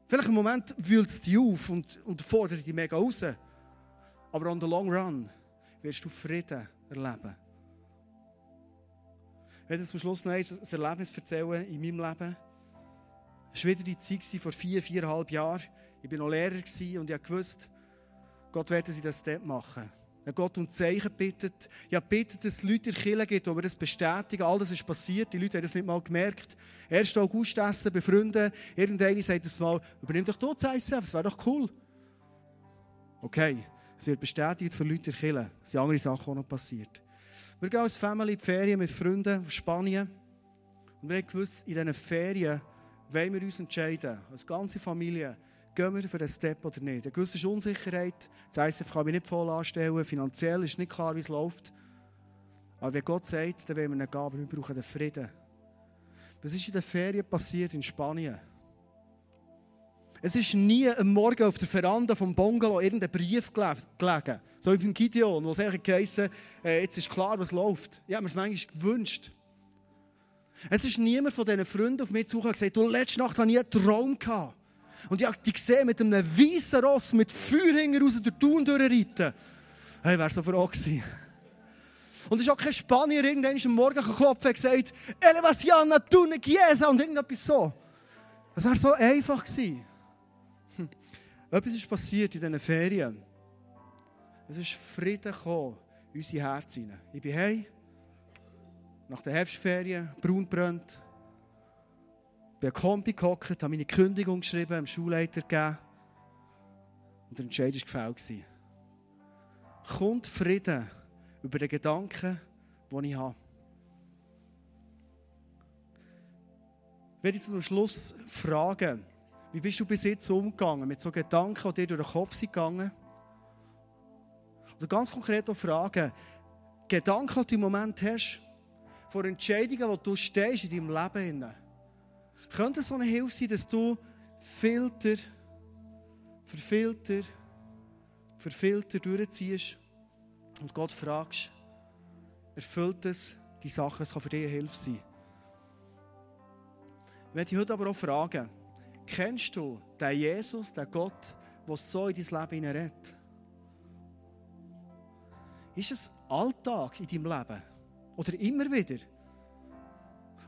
Vielleicht im Moment wühlt es dich auf und, und fordert dich mega raus. Aber on the long run wirst du Frieden erleben. Ich werde zum Schluss noch ein Erlebnis erzählen in meinem Leben. Es war wieder die Zeit vor vier, viereinhalb Jahren. Ich war noch Lehrer und ich wusste, Gott werde sie das Step machen. Wenn Gott um Zeichen bittet, ja, bittet, dass es Leute in der gibt, wo wir das bestätigen. All das ist passiert. Die Leute haben das nicht mal gemerkt. 1. August essen, befreunden. Irgendeiner sagt das mal, übernimm doch dort das ICF, das wäre doch cool. Okay, es wird bestätigt für Leute in der. Es sind andere Sachen auch noch passiert. Wir gehen als Family in die Ferien mit Freunden auf Spanien. Und wir haben gewusst, in diesen Ferien wollen wir uns entscheiden, als ganze Familie, gehen wir für den Step oder nicht. Eine gewisse Unsicherheit. Das ICF kann mich nicht voll anstellen. Finanziell ist nicht klar, wie es läuft. Aber wenn Gott sagt, dann wollen wir ihn gehen, aber wir brauchen den Frieden. Was ist in den Ferien passiert in Spanien? Es ist nie am Morgen auf der Veranda vom Bungalow irgendein Brief gelegen. So wie beim Gideon, wo es eigentlich geheißen äh, jetzt ist klar, was läuft. Ich habe mir das manchmal gewünscht. Es ist niemand von diesen Freunden auf mich zugekommen und gesagt, du, letzte Nacht hatte ich einen Traum. Gehabt. Und ich habe die gesehen mit einem weißen Ross mit Feuerhänger raus durch Tun durchreiten. Hey, wäre so froh gewesen. Und es ist auch kein Spanier irgendwann am Morgen geklopft und gesagt, Elevaciana, tu ne chiesa und irgendetwas so. Es war so einfach. Gewesen. Hm. Etwas ist passiert in diesen Ferien. Es ist Frieden gekommen in unsere Herzen. Ich bin heim, nach der Herbstferien, braun brennt. Bin Kombi gehockt, habe meine Kündigung geschrieben, dem Schulleiter gegeben. Und der Entscheid war gefällt. Kommt Frieden über den Gedanken, den ich habe. Ich werde zum Schluss fragen, wie bist du bis jetzt umgegangen mit so Gedanken, die dir durch den Kopf sind gegangen? Oder ganz konkret auch fragen, Gedanken, die du im Moment hast, vor Entscheidungen, die du stehst in deinem Leben. Könnte es so eine Hilfe sein, dass du Filter für Filter für Filter durchziehst und Gott fragst, erfüllt es die Sachen, es kann für dich eine Hilfe sein. Ich möchte dich heute aber auch fragen, kennst du den Jesus, den Gott, der so in dein Leben hineinredet? Ist es Alltag in deinem Leben? Oder immer wieder?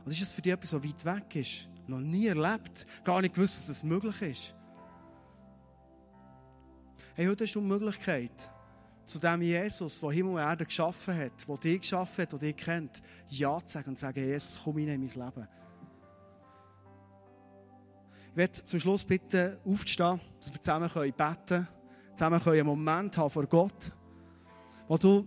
Oder ist es für dich etwas, so weit weg ist? Noch nie erlebt? Gar nicht gewusst, dass es möglich ist? Hey, heute du die Möglichkeit, zu dem Jesus, der Himmel und Erde geschaffen hat, der dich geschaffen hat, der dich kennt, Ja zu sagen und zu sagen, Jesus, komm in mein Leben. Ich werde zum Schluss bitten, aufzustehen, dass wir zusammen beten können, zusammen einen Moment haben vor Gott, wo du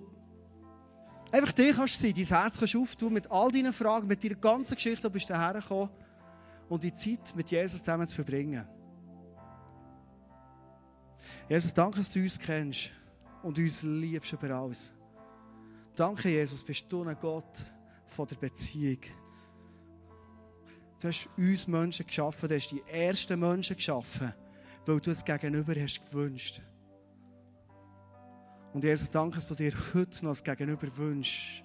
einfach dich kannst sein, dein Herz kannst auftun mit all deinen Fragen, mit deiner ganzen Geschichte, du bist hierher gekommen und die Zeit mit Jesus zusammen zu verbringen. Jesus, danke, dass du uns kennst und uns liebst über alles. Danke, Jesus, bist du ein Gott von der Beziehung. Du hast uns Menschen geschaffen, du hast die ersten Menschen geschaffen, weil du es gegenüber hast gewünscht. Und Jesus, danke, dass du dir heute noch das Gegenüber wünschst,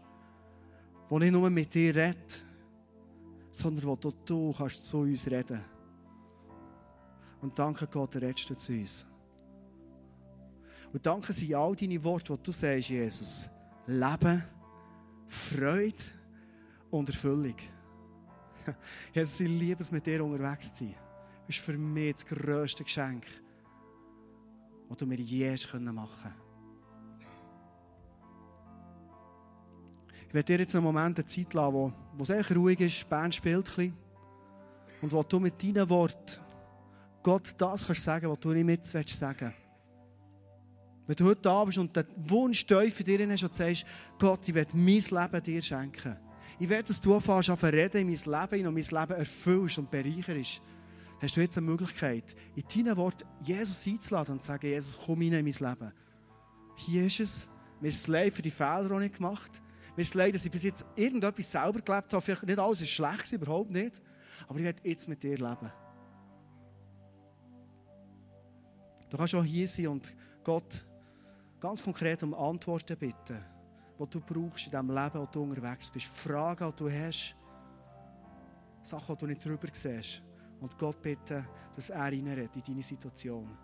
wo nicht nur mit dir redet, sondern wo du, du kannst zu uns reden. Und danke Gott, redest du zu uns. Und danke sind all deine Worte, die du sagst, Jesus. Leben, Freude und Erfüllung. Jesus, ich liebe es, mit dir unterwegs zu sein. Das ist für mich das grösste Geschenk, das du mir je machen können. Ich werde dir jetzt einen Moment eine Zeit lassen, wo, es echt ruhig ist, die Band spielt ein bisschen. Und wo du mit deinen Worten Gott das kannst sagen, was du nicht mit sagen willst. Wenn du heute da bist und den Wunsch tief in dir hast und sagst, Gott, ich werde mein Leben dir schenken. Ich werde, dass du anfängst an reden in mein Leben und mein Leben erfüllst und bereicherst. Hast du jetzt eine Möglichkeit, in deinen Worten Jesus einzuladen und zu sagen, Jesus, komm rein in mein Leben. Hier ist es. Mir ist es leid für die Fehler, die ich gemacht habe. Mir ist leid, dass ich bis jetzt irgendetwas selber gelebt habe. Vielleicht nicht alles ist schlecht, überhaupt nicht. Aber ich werde jetzt mit dir leben. Du kannst auch hier sein und Gott ganz konkret um Antworten bitten, die du brauchst in diesem Leben, wo du unterwegs bist. Fragen, die du hast. Sachen, die du nicht drüber siehst. Und Gott bitten, dass er in deine Situation.